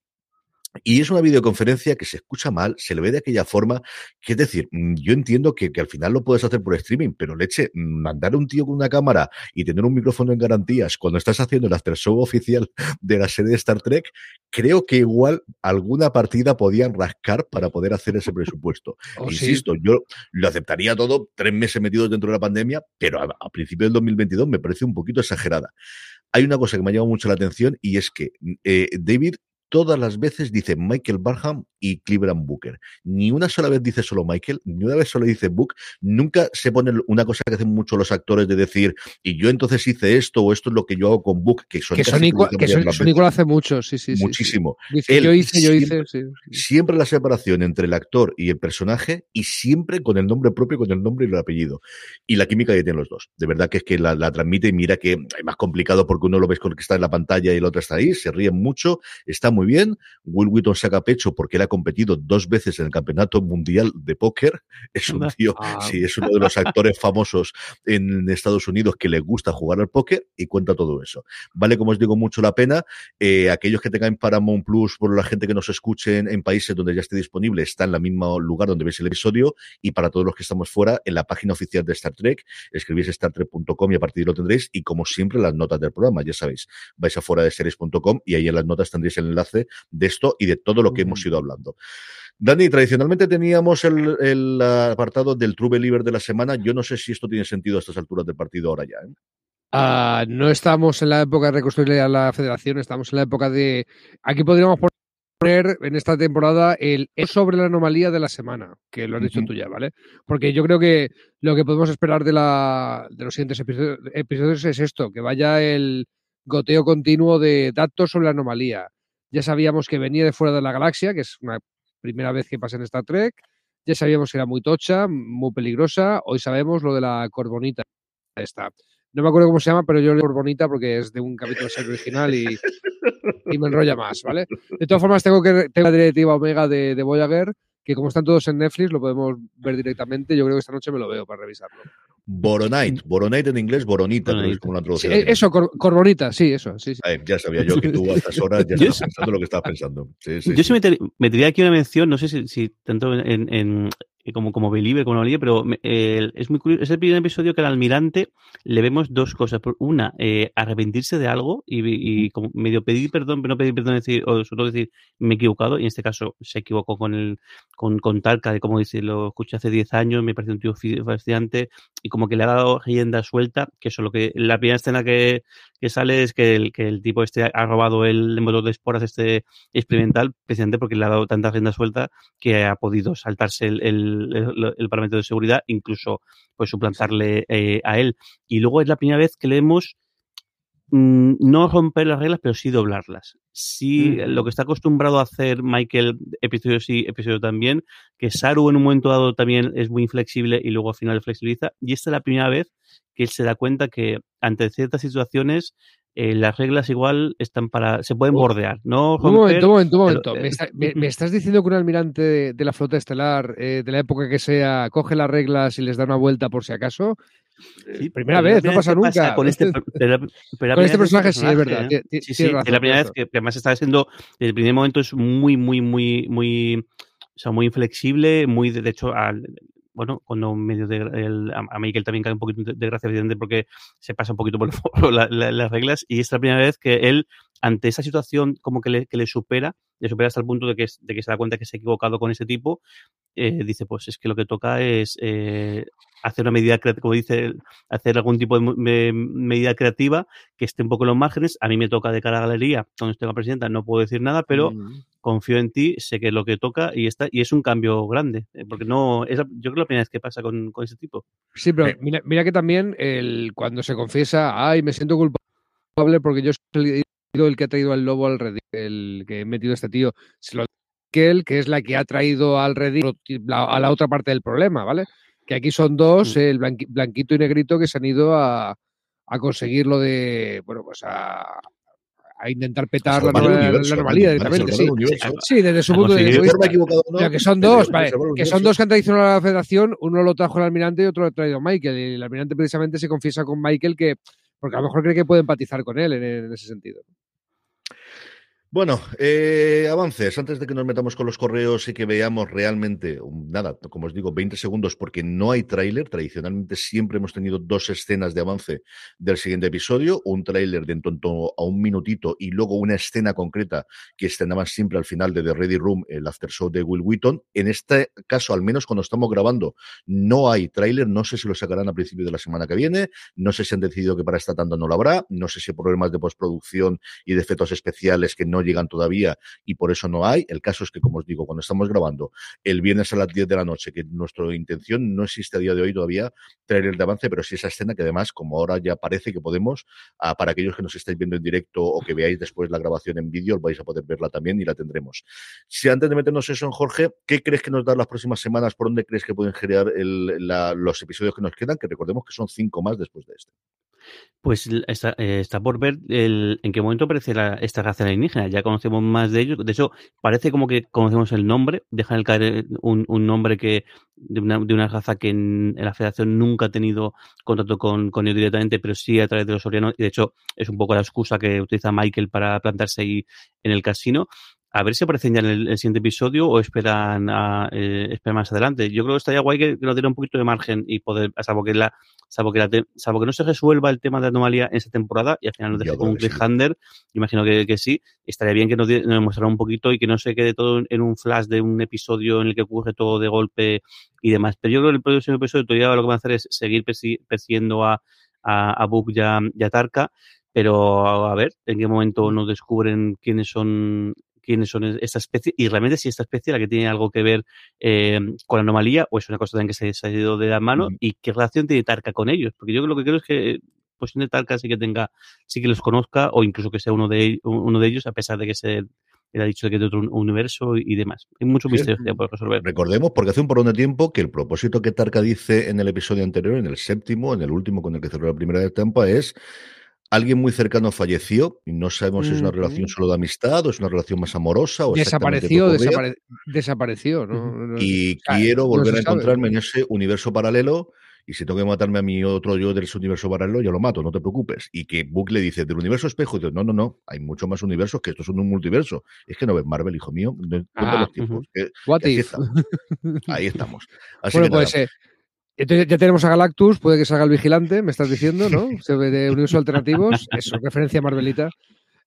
y es una videoconferencia que se escucha mal, se le ve de aquella forma, que es decir, mm, yo entiendo que, al final lo puedes hacer por streaming, pero leche, mm, mandar a un tío con una cámara y tener un micrófono en garantías cuando estás haciendo el after show oficial [laughs] de la serie de Star Trek, creo que igual alguna partida podían rascar para poder hacer ese presupuesto. [laughs] Oh, Insisto, yo lo aceptaría todo, tres meses metidos dentro de la pandemia, pero a, a principios del 2022 me parece un poquito exagerada hay una cosa que me ha llamado mucho la atención y es que mm, eh, David todas las veces dice Michael Barham y Cleveland Booker. Ni una sola vez dice solo Michael, ni una vez solo dice Book. Nunca se pone una cosa que hacen mucho los actores de decir, y yo entonces hice esto o esto es lo que yo hago con Book, que son que casi Sonic, que que dicen Son- varias Sonic lo hace mucho, sí, sí, sí. sí. Muchísimo. Dice, Él yo hice, yo hice, siempre- sí. sí. Siempre la separación entre el actor y el personaje y siempre con el nombre propio, con el nombre y el apellido. Y la química que tienen los dos. De verdad que es que la, la transmite y mira que es más complicado porque uno lo ves con el que está en la pantalla y el otro está ahí, se ríen mucho, está muy bien. Will Wheaton saca pecho porque él ha competido dos veces en el campeonato mundial de póker. [laughs] Es un tío, Ah. sí, es uno de los actores famosos en Estados Unidos que le gusta jugar al póker y cuenta todo eso. Vale, como os digo, mucho la pena. Eh, aquellos que tengan Paramount Plus, por la gente que nos escuche en, en países donde ya esté disponible, está en el mismo lugar donde veis el episodio. Y para todos los que estamos fuera, en la página oficial de Star Trek, escribís startrek.com y a partir de ahí lo tendréis. Y como siempre, las notas del programa, ya sabéis, vais a fuera de series.com y ahí en las notas tendréis el enlace de esto y de todo lo que hemos ido hablando. Dani, tradicionalmente teníamos el, el apartado del True Believer de la semana. Yo no sé si esto tiene sentido a estas alturas del partido ahora ya. ¿eh? Ah, no estamos en la época de reconstruir la federación, estamos en la época de. Aquí podríamos poner en esta temporada el el sobre la anomalía de la semana, que lo has dicho tú ya, ¿vale? Porque yo creo que lo que podemos esperar de, la, de los siguientes episo- episodios es esto, que vaya el goteo continuo de datos sobre la anomalía. Ya sabíamos que venía de fuera de la galaxia, que es una primera vez que pasa en Star Trek. Ya sabíamos que era muy tocha, muy peligrosa. Hoy sabemos lo de la corbonita esta. No me acuerdo cómo se llama, pero yo le digo bonita porque es de un capítulo original y, y me enrolla más, ¿vale? De todas formas, tengo que tengo la directiva Omega de, de Voyager, que como están todos en Netflix, lo podemos ver directamente. Yo creo que esta noche me lo veo para revisarlo. Boronite. Boronite en inglés, boronita, creo que es como una Sí, traducción. eso, cor- corbonita, sí, eso, sí, sí. Ya sabía yo que tú a estas horas ya [laughs] estabas pensando lo que estabas pensando. Sí, sí, Yo sí sí. meter- metería aquí una mención, no sé si, si tanto en, en- como, como Believer, como Anomalía, pero me- el- es muy curioso. Es el primer episodio que al almirante le vemos dos cosas. Una, eh, arrepentirse de algo y, y como medio pedir perdón, pero no pedir perdón, decir, o sobre todo decir, me he equivocado. Y en este caso se equivocó con el con, con Talca, de como dice, lo escuché hace 10 años, me parece un tío fascinante y como que le ha dado rienda suelta, que eso lo que la primera escena que, que sale es que el, que el tipo este ha robado el motor de esporas este experimental precisamente porque le ha dado tanta rienda suelta que ha podido saltarse el, el, el- el parámetro de seguridad, incluso pues suplantarle eh, a él. Y luego es la primera vez que leemos mm, no romper las reglas, pero sí doblarlas. Sí, Mm. lo que está acostumbrado a hacer Michael, episodio sí, episodio también, que Saru en un momento dado también es muy inflexible y luego al final flexibiliza. Y esta es la primera vez que él se da cuenta que ante ciertas situaciones eh, las reglas igual están para, se pueden Oh. bordear, no Un momento, un momento, un pero, momento. eh, ¿Me, está- [laughs] me- me estás diciendo que un almirante de, de la flota estelar, eh, de la época que sea, coge las reglas y les da una vuelta por si acaso? Sí, primera vez, no pasa nunca. Con este, [laughs] la- Con este personaje sí, es verdad. ¿eh? Sí, sí, razón, la primera vez que, que además está siendo, desde el primer momento es muy, muy, muy, muy, o sea, muy inflexible, muy, de, de hecho, al, bueno, cuando medio de, el, a Michael también cae un poquito de, gracia, evidente, porque se pasa un poquito por, [laughs] la- las reglas y es la primera vez que él, ante esa situación como que le, que le supera, le supera hasta el punto de que, de que se da cuenta que se ha equivocado con ese tipo, eh, dice, pues es que lo que toca es eh, hacer una medida, como dice, hacer algún tipo de, me- medida creativa que esté un poco en los márgenes. A mí me toca de cara a galería, cuando estoy la presidenta, no puedo decir nada, pero Mm. confío en ti, sé que es lo que toca y está, y es un cambio grande, eh, porque no, es, la- yo creo que la primera vez que pasa con, con ese tipo. Sí, pero Eh. mira, mira que también el, cuando se confiesa, ay, me siento culpable porque yo soy el que ha traído al lobo al redil, el que he metido a este tío, se lo que él, que es la que ha traído al la- a la otra parte del problema, ¿vale? Que aquí son dos, Mm. el blanqui- blanquito y negrito, que se han ido a, a conseguir lo de, bueno, pues a, a intentar petar la, Salvar el no- la universo, anomalía Dani, directamente, sí. Sí, desde su punto de vista. no, que son dos, vale, que son dos que han traicionado a la federación, uno lo trajo el almirante y otro lo ha traído Michael. Y el almirante precisamente se confiesa con Michael que, porque a lo mejor cree que puede empatizar con él en, en ese sentido. Bueno, eh, avances. Antes de que nos metamos con los correos y que veamos realmente, um, nada, como os digo, 20 segundos porque no hay tráiler. Tradicionalmente siempre hemos tenido dos escenas de avance del siguiente episodio, un tráiler de en torno a un minutito y luego una escena concreta que estrenaban siempre al final de The Ready Room, el after show de Will Wheaton. En este caso, al menos cuando estamos grabando, no hay tráiler. No sé si lo sacarán a principio de la semana que viene. No sé si han decidido que para esta tanda no lo habrá. No sé si hay problemas de postproducción y de efectos especiales que no llegan todavía y por eso no hay. El caso es que, como os digo, cuando estamos grabando el viernes a las 10 de la noche, que nuestra intención no existe a día de hoy todavía traer el de avance, pero sí esa escena que además, como ahora ya parece que podemos, ah, para aquellos que nos estáis viendo en directo o que veáis después la grabación en vídeo, vais a poder verla también y la tendremos. Si antes de meternos eso en Jorge, ¿qué crees que nos da las próximas semanas? ¿Por dónde crees que pueden generar los episodios que nos quedan? Que recordemos que son cinco más después de este. Pues está, eh, está por ver el, en qué momento aparece esta raza alienígena. Ya conocemos más de ellos. De hecho, parece como que conocemos el nombre. Dejan caer eh, un, nombre que de una, de una raza que en, la Federación nunca ha tenido contacto con, con ellos directamente, pero sí a través de los orianos. Y de hecho, es un poco la excusa que utiliza Michael para plantarse ahí en el casino a ver si aparecen ya en el, siguiente episodio o esperan a, eh, más adelante. Yo creo que estaría guay que, que nos diera un poquito de margen y poder, salvo que la, salvo que la salvo que no se resuelva el tema de anomalía en esta temporada y al final nos deje con un cliffhanger, imagino que, que, sí, estaría bien que nos, nos mostrara un poquito y que no se quede todo en un flash de un episodio en el que ocurre todo de golpe y demás. Pero yo creo que el próximo episodio todavía lo que van a hacer es seguir persiguiendo a, a, a Book y a, y a Tarka pero a ver en qué momento nos descubren quiénes son quiénes son esta especie y realmente si esta especie la que tiene algo que ver eh, con la anomalía o es una cosa también que se, ha ido de la mano y qué relación tiene Tarka con ellos. Porque yo lo que creo es que pues de Tarka sí que tenga, sí que los conozca o incluso que sea uno de, uno de ellos a pesar de que se él ha dicho que es de otro universo y demás. Hay mucho misterio que por resolver. Recordemos, porque hace un porón de tiempo, que el propósito que Tarka dice en el episodio anterior, en el séptimo, en el último con el que cerró la primera etapa, es alguien muy cercano falleció y no sabemos si es una relación solo de amistad o es una relación más amorosa o desapareció, desapareció, Y quiero volver a encontrarme en ese universo paralelo y si tengo que matarme a mi otro yo del universo paralelo, yo lo mato, no te preocupes. Y que Book le dice, del universo espejo, y dice, no, no, no, hay mucho más universos que esto es un multiverso. Es que no ves Marvel, hijo mío. Ah, los tiempos. ahí, estamos. ahí estamos. [laughs] Así bueno, pues, eh, entonces ya tenemos a Galactus, puede que salga el vigilante, me estás diciendo, ¿no? [laughs] De universos alternativos, eso, referencia a Marvelita.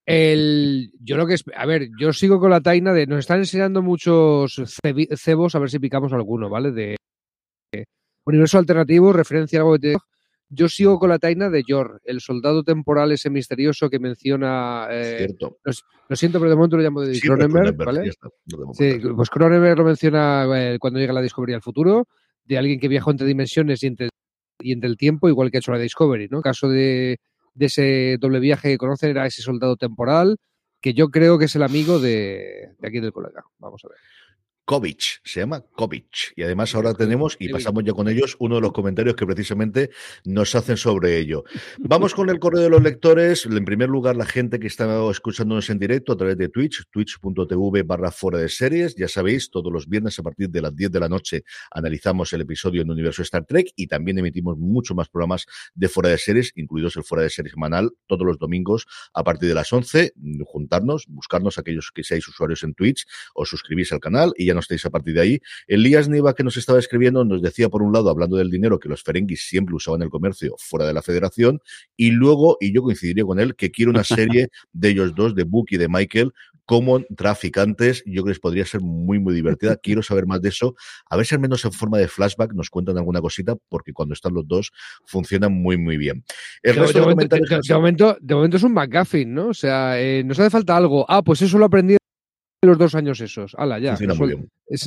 El, yo lo que es, a ver, yo sigo con la taina de, nos están enseñando muchos cebos, a ver si picamos alguno, ¿vale? De, universo alternativo, referencia a algo que te, yo sigo con la taina de Yor, el soldado temporal ese misterioso que menciona. Eh, Cierto. Lo, siento, pero de momento lo llamo de Cronenberg, ¿vale? sí, pues Cronenberg lo menciona eh, cuando llega la Discovery al futuro de alguien que viajó entre dimensiones y entre, y entre el tiempo, igual que ha hecho la Discovery, ¿no? caso de, de ese doble viaje que conocen era ese soldado temporal, que yo creo que es el amigo de, de aquí del colega. Vamos a ver. Kovic, se llama Kovic. Y además ahora tenemos, y pasamos ya con ellos, uno de los comentarios que precisamente nos hacen sobre ello. Vamos con el correo de los lectores. En primer lugar, la gente que está escuchándonos en directo a través de Twitch, twitch.tv barra fuera de series. Ya sabéis, todos los viernes a partir de las 10 de la noche analizamos el episodio en Universo Star Trek y también emitimos mucho más programas de fuera de series, incluidos el fuera de series semanal, todos los domingos a partir de las 11. Juntarnos, buscarnos aquellos que seáis usuarios en Twitch, o suscribís al canal y ya nos estéis a partir de ahí. Elías Niva, que nos estaba escribiendo, nos decía, por un lado, hablando del dinero que los ferenguis siempre usaban en el comercio fuera de la federación, y luego, y yo coincidiría con él, que quiere una serie de ellos dos, de Book y de Michael, como traficantes. Yo creo que podría ser muy, muy divertida. [laughs] Quiero saber más de eso. A ver si al menos en forma de flashback nos cuentan alguna cosita, porque cuando están los dos funcionan muy, muy bien. El de, resto de, momento, de, momento, de, momento, es un McGuffin, ¿no? O sea, eh, nos hace falta algo. Ah, pues eso lo aprendí los dos años esos. Ala, ya.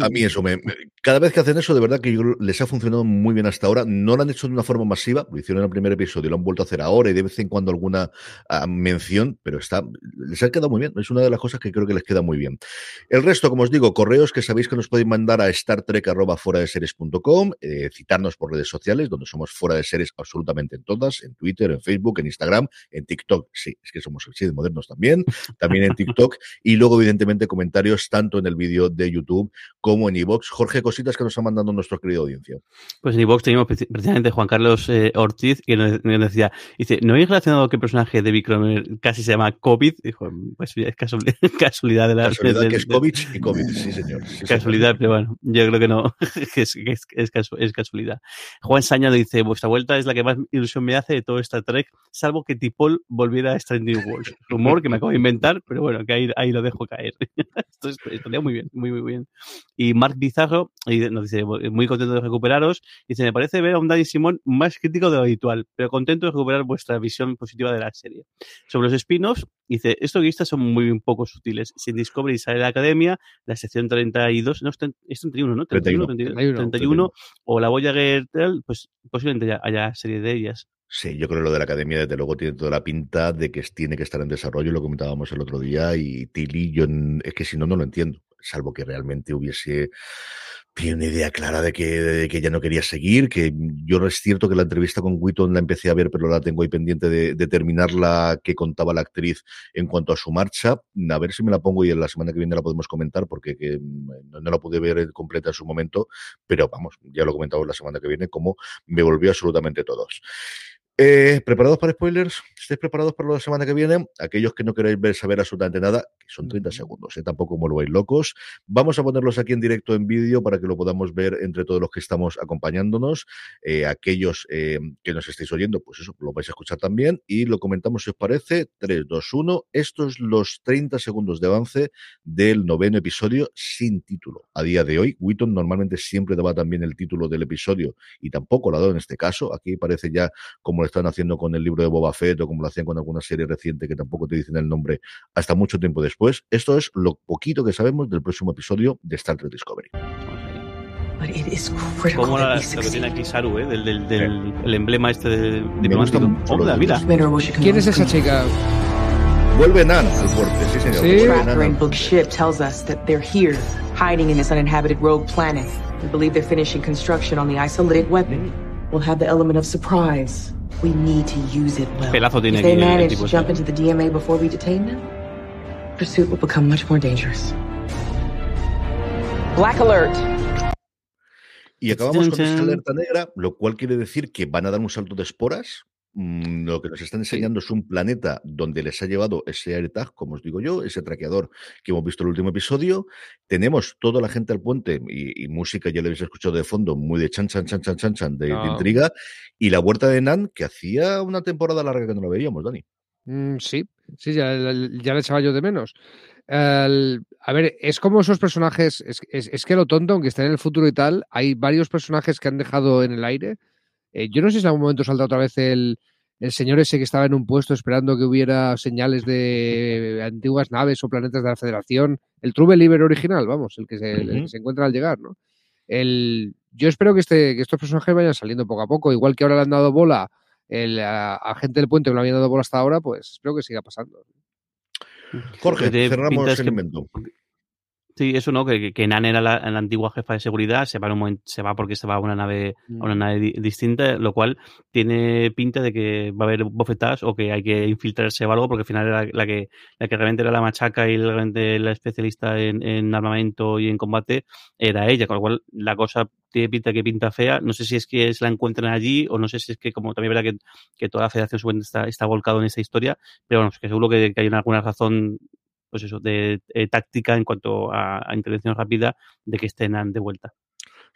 A mí eso me, Cada vez que hacen eso, de verdad que les ha funcionado muy bien hasta ahora. No lo han hecho de una forma masiva, lo hicieron en el primer episodio, lo han vuelto a hacer ahora y de vez en cuando alguna ah, mención, pero está, les ha quedado muy bien. Es una de las cosas que creo que les queda muy bien. El resto, como os digo, correos que sabéis que nos podéis mandar a startrek.com, eh, citarnos por redes sociales, donde somos fuera de series absolutamente en todas, en Twitter, en Facebook, en Instagram, en TikTok. Sí, es que somos así de modernos también, también en TikTok. y luego, evidentemente, comentar comentarios tanto en el vídeo de YouTube como en iVoox. Jorge, cositas que nos han mandado nuestra querida audiencia. Pues en iVoox tenemos precisamente Juan Carlos eh, Ortiz que nos, decía, dice, ¿no habéis relacionado que el personaje de Bicromer casi se llama COVID? Dijo, pues es [laughs] casualidad, de la... Casualidad que es COVID y COVID, sí señor. casualidad, pero bueno, yo creo que no, [laughs] es, es, casualidad. Juan Saña dice, vuestra vuelta es la que más ilusión me hace de todo Star Trek, salvo que Tipol volviera a Stranding Wars. Rumor que me acabo de inventar, pero bueno, que ahí, ahí lo dejo caer. [laughs] Esto es- estaría muy bien, muy, muy bien. Y Mark Bizarro nos dice, muy contento de recuperaros. Dice, me parece ver a un Dani Simón más crítico de lo habitual, pero contento de recuperar vuestra visión positiva de la serie. Sobre los spin-offs, dice, estos guionistas son muy poco sutiles. Sin Discovery sale la Academia, la sección 32, no, es 30 es 31, ¿no? 31, 31, 31, 31, o la Voyager, pues posiblemente ya haya serie de ellas. Sí, yo creo que lo de la academia, desde luego, tiene toda la pinta de que tiene que estar en desarrollo, lo comentábamos el otro día, y Tilly, yo es que si no, no lo entiendo, salvo que realmente hubiese tiene una idea clara de que, de que ella no quería seguir, que yo no es cierto que la entrevista con Witton la empecé a ver, pero la tengo ahí pendiente de, de la que contaba la actriz en cuanto a su marcha. A ver si me la pongo y en la semana que viene la podemos comentar, porque que, mm, no, no la pude ver completa en su momento, pero vamos, ya lo comentamos la semana que viene, como me volvió absolutamente todos. Eh, ¿Preparados para spoilers? ¿Estáis preparados para la semana que viene? Aquellos que no queréis ver saber absolutamente nada, que son 30 segundos, ¿eh? tampoco me volváis locos. Vamos a ponerlos aquí en directo en vídeo para que lo podamos ver entre todos los que estamos acompañándonos. Eh, aquellos eh, que nos estáis oyendo, pues eso, lo vais a escuchar también y lo comentamos si os parece. 3, 2, 1. Estos los 30 segundos de avance del noveno episodio sin título. A día de hoy, Witton normalmente siempre daba también el título del episodio y tampoco lo ha dado en este caso. Aquí parece ya como lo están haciendo con el libro de Boba Fett o como lo hacían con alguna serie reciente que tampoco te dicen el nombre hasta mucho tiempo después. Esto es lo poquito que sabemos del próximo episodio de Star Trek Discovery. But it is critical Como la, lo que tiene aquí Saru, ¿eh? del, del, del el emblema este de, gusta diplomático. Hola, de- mira. ¿Quién es esa chica? Vuelve Nan al fuerte, sí señor. Sí. Vuelve Nan Tracker book ship tells us that they're here, hiding in this uninhabited rogue planet. We believe they're finishing construction on the isolated weapon. We'll have the element of surprise. We need to use it well. Pelazo tiene if they aquí el manage tipo to este. jump into the DMA before we detain them, pursuit will become much more dangerous. Black alert. Y acabamos con chan. alerta negra, lo cual quiere decir que van a dar un salto de esporas. Mm, Lo que nos están enseñando es un planeta donde les ha llevado ese AirTag, como os digo yo, ese traqueador que hemos visto en el último episodio. Tenemos toda la gente al puente y, y música, ya lo habéis escuchado de fondo, muy de chan, chan, chan, chan, chan, chan, de, intriga. Y la huerta de Nan, que hacía una temporada larga que no la veíamos, Dani. Mm, sí, sí, ya, ya le echaba yo de menos. El- a ver, es como esos personajes, es, es- es que lo tonto, aunque estén en el futuro y tal, hay varios personajes que han dejado en el aire. Eh, yo no sé si en algún momento salta otra vez el, el señor ese que estaba en un puesto esperando que hubiera señales de [laughs] antiguas naves o planetas de la Federación. El True Believer original, vamos, el que se, el que Ujú. se encuentra al llegar, ¿no? El, yo espero que, este, que estos personajes vayan saliendo poco a poco, igual que ahora le han dado bola el, a, a gente del puente que no le habían dado bola hasta ahora, pues espero que siga pasando. Jorge, cerramos el que- invento. Sí, eso no, que, que- Nan era la, la antigua jefa de seguridad, se va, en un momento- se va porque se va a una nave, a una nave di- distinta, lo cual tiene pinta de que va a haber bofetadas o que hay que infiltrarse o algo, porque al final era la que, la que realmente era la machaca y realmente la especialista en, en armamento y en combate era ella, con lo cual la cosa tiene pinta que pinta fea. No sé si es que se la encuentran allí o no sé si es que, como también verdad que, que toda la Federación está, está volcado en esta historia, pero bueno, es que seguro que, que hay una- alguna razón pues eso, de eh, táctica en cuanto a, intervención rápida de que estén de vuelta.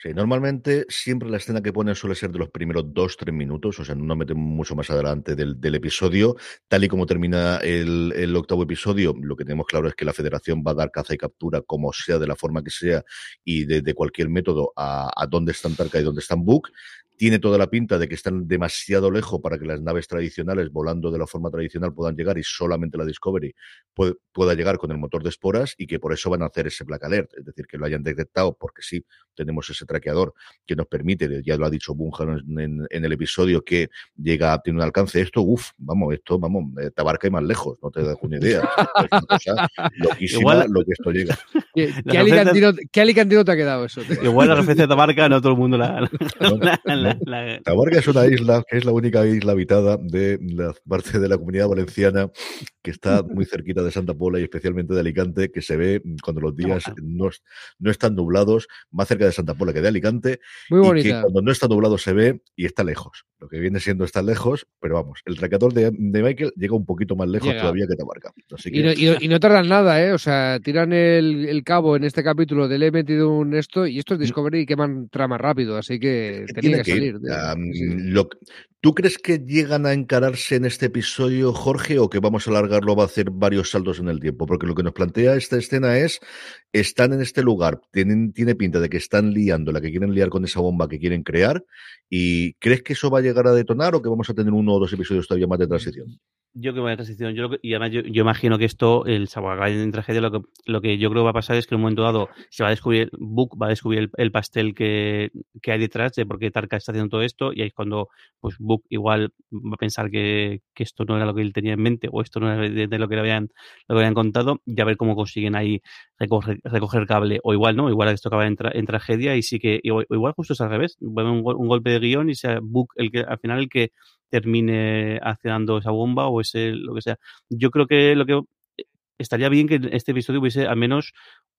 Sí, normalmente siempre la escena que ponen suele ser de los primeros dos, tres minutos, o sea, no meten mucho más adelante del, episodio. Tal y como termina el, octavo episodio, lo que tenemos claro es que la federación va a dar caza y captura como sea, de la forma que sea, y de, cualquier método a, a dónde están Tarka y dónde están Book. Tiene toda la pinta de que están demasiado lejos para que las naves tradicionales, volando de la forma tradicional, puedan llegar y solamente la Discovery puede- pueda llegar con el motor de esporas y que por eso van a hacer ese Black Alert, es decir, que lo hayan detectado porque sí, tenemos ese traqueador que nos permite, ya lo ha dicho Bunhan en, en- en el episodio, que llega, tiene un alcance. Esto, uff, vamos, esto, vamos, eh, te abarca y más lejos, no te das una idea. [laughs] Es una cosa loquísima Igual- lo que esto llega. ¿Qué, qué alicantino, qué alicantino te ha quedado eso? Igual la referencia de Tabarca no todo el mundo la... la- la-. [laughs] la- la- Tabarca es una isla que es la única isla habitada de la parte de la comunidad valenciana que está muy cerquita de Santa Pola y especialmente de Alicante, que se ve cuando los días no, no están nublados, más cerca de Santa Pola que de Alicante, Muy y que bonita. cuando no está nublado se ve y está lejos. Lo que viene siendo está lejos, pero vamos, el traqueador de, de Michael llega un poquito más lejos Llega. todavía que Tabarca. Así que Y no, y no- y no tardan nada, ¿eh? O sea, tiran el, el cabo en este capítulo de le he metido un esto y esto es Discovery y queman trama rápido, así que que tenía que que ir. salir. Ah, Sí, sí. lo- ¿Tú crees que llegan a encararse en este episodio, Jorge, o que vamos a alargarlo, va a hacer varios saltos en el tiempo? Porque lo que nos plantea esta escena es, están en este lugar, tienen, tiene pinta de que están liando, la que quieren liar con esa bomba que quieren crear, y ¿crees que eso va a llegar a detonar o que vamos a tener uno o dos episodios todavía más de transición? Yo que va a transición. Yo y además yo, imagino que esto, el en tragedia, lo que, lo que yo creo va a pasar es que en un momento dado se va a descubrir, Book va a descubrir el, pastel que, que, hay detrás de por qué Tarka está haciendo todo esto, y ahí es cuando pues Book igual va a pensar que, que esto no era lo que él tenía en mente, o esto no era de, lo que le habían, lo que habían contado, y a ver cómo consiguen ahí recoger, recoger cable. O igual, ¿no? Igual esto acaba en, en tragedia y sí que, igual, igual justo es al revés, un, un golpe de guion y sea Book el que al final el que termine accionando esa bomba o ese lo que sea. Yo creo que lo que estaría bien que este episodio hubiese al menos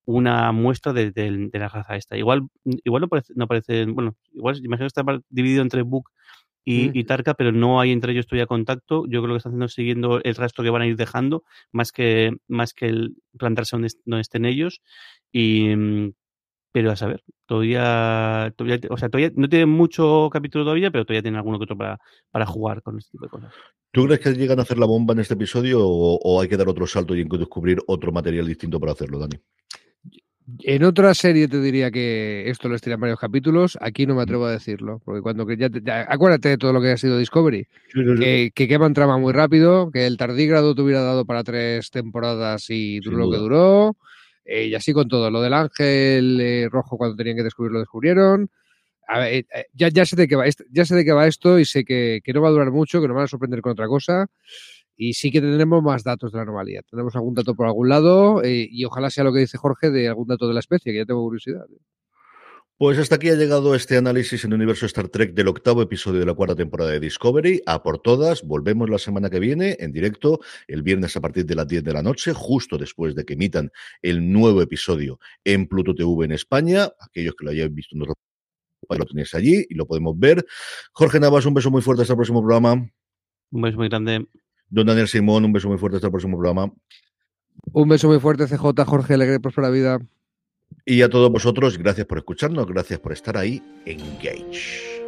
una muestra de, la raza esta. Igual, igual no parece, no parece, bueno, igual imagino que está dividido entre Book y, y, Tarka, pero no hay entre ellos todavía contacto. Yo creo que están haciendo siguiendo el rastro que van a ir dejando, más que, más que el plantarse donde, estén ellos. Y mm, pero a saber, todavía, todavía, o sea, todavía no tiene mucho capítulo todavía, pero todavía tiene alguno que otro para, para jugar con este tipo de cosas. ¿Tú crees que llegan a hacer la bomba en este episodio o, hay que dar otro salto y descubrir otro material distinto para hacerlo, Dani? En otra serie te diría que esto lo estiran varios capítulos, aquí no me atrevo a decirlo, porque cuando que ya, acuérdate de todo lo que ha sido Discovery, Que, que, queman trama muy rápido, que el tardígrado te hubiera dado para tres temporadas y duró lo que duró, eh, y así con todo. Lo del ángel eh, rojo cuando tenían que descubrirlo, descubrieron. Eh, ya, ya, sé de qué va, ya sé de qué va esto y sé que, no va a durar mucho, que nos van a sorprender con otra cosa. Y sí que tendremos más datos de la anomalía. Tenemos algún dato por algún lado y ojalá sea lo que dice Jorge de algún dato de la especie, que ya tengo curiosidad. Pues hasta aquí ha llegado este análisis en el universo Star Trek del octavo episodio de la cuarta temporada de Discovery. A por todas, volvemos la semana que viene en directo, el viernes a partir de las 10 de la noche, justo después de que emitan el nuevo episodio en Pluto TV en España. Aquellos que lo hayan visto en lo tenéis allí y lo podemos ver. Jorge Navas, un beso muy fuerte hasta el próximo programa. Un beso muy grande. Don Daniel Simón, un beso muy fuerte hasta el próximo programa. Un beso muy fuerte, CJ, Jorge, alegre, próspera vida. Y a todos vosotros, gracias por escucharnos, gracias por estar ahí. Engage.